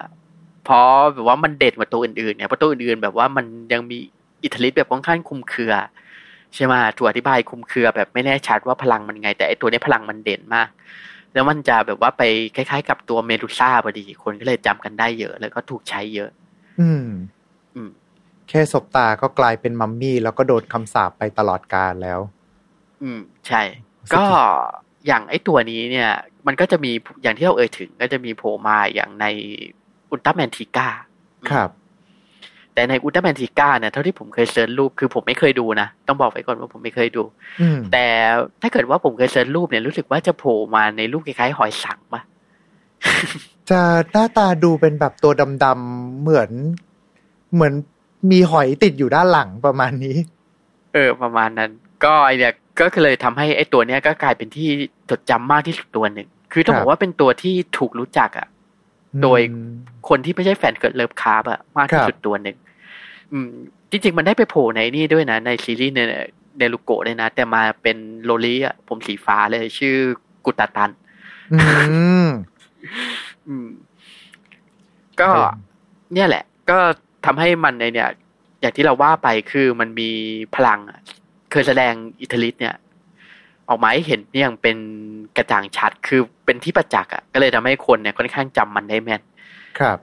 Speaker 4: เพราะแบบว่ามันเด่นกว่าตัวอื่นๆเนี่ยเพราะตัวอื่นๆแบบว่ามันยังมีอิทธิฤทธิ์แบบค่อนข้างคลุมเครือใช่ไหมถูกอธิบายคลุมเครือแบบไม่แน่ชัดว่าพลังมันไง แต่ไอตัวเนี้ยพลังมันเด่นมาก แล้วมันจะแบบว่าไปคล้ายๆ กับตัวเมดูซ่าพอดี คนก็เลยจำกันได้เยอะ แล้วก็ถูกใช้เยอะ
Speaker 2: อืม
Speaker 4: อืม
Speaker 2: แค่สบตาก็กลายเป็นมัมมี่ แล้วก็โดนคำสาปไปตลอดกาลแล้ว
Speaker 4: อืม ใช่ ก็อย่างไอตัวนี้เนี่ย มันก็จะมีอย่างที่เราเอ่ยถึง ก็จะมีโผล่มาอย่างในอุลตร้าแมนทิก้า
Speaker 2: ครับ
Speaker 4: แต่ในอุลตร้าแมนทิก้าเนี่ยเท่าที่ผมเคย search รูปคือผมไม่เคยดูนะต้องบอกไว้ก่อนว่าผมไม่เคยดู
Speaker 2: อืม
Speaker 4: แต่ถ้าเกิดว่าผมเคย search รูปเนี่ยรู้สึกว่าจะโผล่มาในรูปคล้ายๆหอยสังข์ปะ
Speaker 2: จะหน้าตาดูเป็นแบบตัวดำๆเหมือนเหมือนมีหอยติดอยู่ด้านหลังประมาณนี้
Speaker 4: เออ ประมาณนั้น ก็ไอเนี่ยก็เลยทำให้ไอตัวเนี้ยก็กลายเป็นที่จดจำมากที่สุดตัวหนึ่ง คือต้อง
Speaker 2: ครับ
Speaker 4: บอกว่าเป็นตัวที่ถูกรู้จักอะโดย
Speaker 2: อืม
Speaker 4: คนที่ไม่ใช่แฟนเกิดเลิฟคาร์บอะมากที่
Speaker 2: ครับ
Speaker 4: สุดตัวหนึ่ง อืมจริงๆ มันได้ไปโผล่ในนี่ด้วยนะ ในซีรีส์ในเนลูโกะเลยนะ แต่มาเป็นโลลีอะผมสีฟ้าเลย ชื่อกุตาตัน
Speaker 2: อืม
Speaker 4: อืมก็
Speaker 2: ครับ
Speaker 4: เนี่ยแหละ ก็ทำให้มันในเนี่ย อย่างที่เราว่าไปคือมันมีพลังอะเคยแสดงอิทธิฤทธิ์เนี่ย ออกมาให้เห็นเนี่ยอย่างเป็นกระจ่างชัดคือเป็นที่ประจักษ์อะก็เลยทำให้คนเนี่ยค่อนข้างจำมันได้แม่น
Speaker 2: ครับ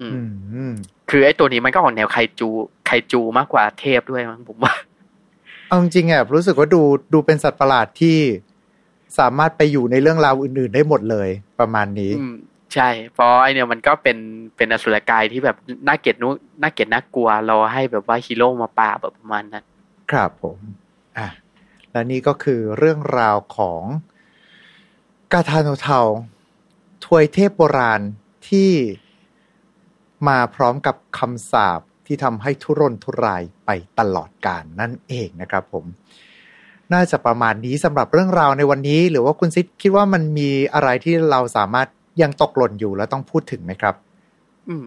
Speaker 4: อืม
Speaker 2: อืม
Speaker 4: คือไอ้ตัวนี้มันก็ออกแนวไคจูไคจูมากกว่าเทพด้วยมั้งผมว่า
Speaker 2: เอาจริงๆอะรู้สึกว่าดูดูเป็นสัตว์ประหลาดที่สามารถไปอยู่ในเรื่องราวอื่น ๆ ได้หมดเลยประมาณนี้
Speaker 4: อืมใช่เพราะไอเนี่ยมันก็เป็นเป็นอสุรกายที่แบบน่าเกลียดนุน่าเกลียดน่ากลัวเราให้แบบว่าฮีโร่มาปราบแบบประมาณนั้น
Speaker 2: ครับผมอะและนี่ก็คือเรื่องราวของกาทาโนเทาทวยเทพโบราณที่ มาพร้อมกับคำสาปที่ทำให้ทุรนทุรายไปตลอดกาลนั่นเองนะครับผม น่าจะประมาณนี้สำหรับเรื่องราวในวันนี้ หรือว่าคุณซิดคิดว่ามันมีอะไรที่เราสามารถยังตกหล่นอยู่แล้วต้องพูดถึงไหมครับ
Speaker 4: อืม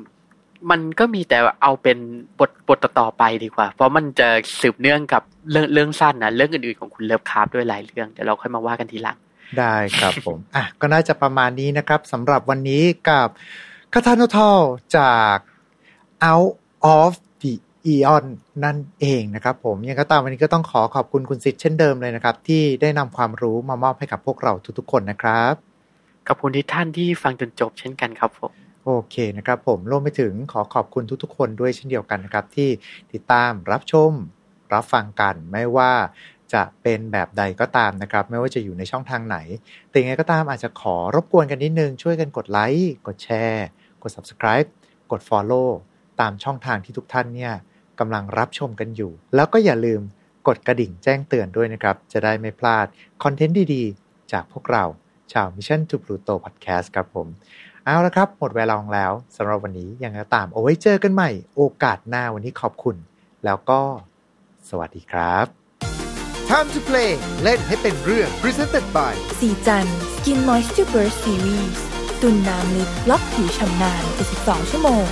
Speaker 4: มันก็มีแต่เอาเป็นบทบทต่อๆไปดีกว่า เพราะมันจะสืบเนื่องกับเรื่องเรื่องสั้นนะเรื่องอื่นๆของคุณเลิฟคาร์ฟด้วยหลายเรื่องเดี๋ยวเราค่อยมาว่ากันทีหลัง
Speaker 2: ได้ครับผม อะ ก็น่าจะประมาณนี้นะครับสำหรับวันนี้กับ คาทาโนทอลจาก Out of the Eon นั่นเองนะครับผมยังก็ตามวันนี้ก็ต้องขอขอบคุณคุณสิทธิ์เช่นเดิมเลยนะครับ ที่ได้นำความรู้มามอบให้กับพวกเราทุกๆคนนะครับ
Speaker 4: ขอบคุณที่ท่านที่ฟังจนจบเช่นกันครับผม
Speaker 2: โอเคนะครับผมรวมไปถึงขอขอบคุณทุกๆ คนด้วยเช่นเดียวกันนะครับที่ติดตามรับชม รับฟังกันไม่ว่าจะเป็นแบบใดก็ตามนะครับ ไม่ว่าจะอยู่ในช่องทางไหน แต่ยังไงก็ตามอาจจะขอรบกวนกันนิดนึง ช่วยกันกดไลค์กดแชร์ กด subscribe กด follow ตามช่องทางที่ทุกท่านเนี่ยกำลังรับชมกันอยู่ แล้วก็อย่าลืมกดกระดิ่งแจ้งเตือนด้วยนะครับ จะได้ไม่พลาดคอนเทนต์ดีๆ จากพวกเราชาว Mission to Pluto Podcast ครับผม เอาละครับ หมดเวลาลงแล้วสำหรับวันนี้ยังไงก็ตามเอาไว้เจอกันใหม่ โอกาสหน้าวันนี้ขอบคุณ แล้วก็ สวัสดีครับ Time to play เล่นให้เป็นเรื่อง Presented by
Speaker 3: สีจัน Skin Moisture Burst Series ตุนน้ำลึกล็อกผิวชำนาน72ชั่วโมง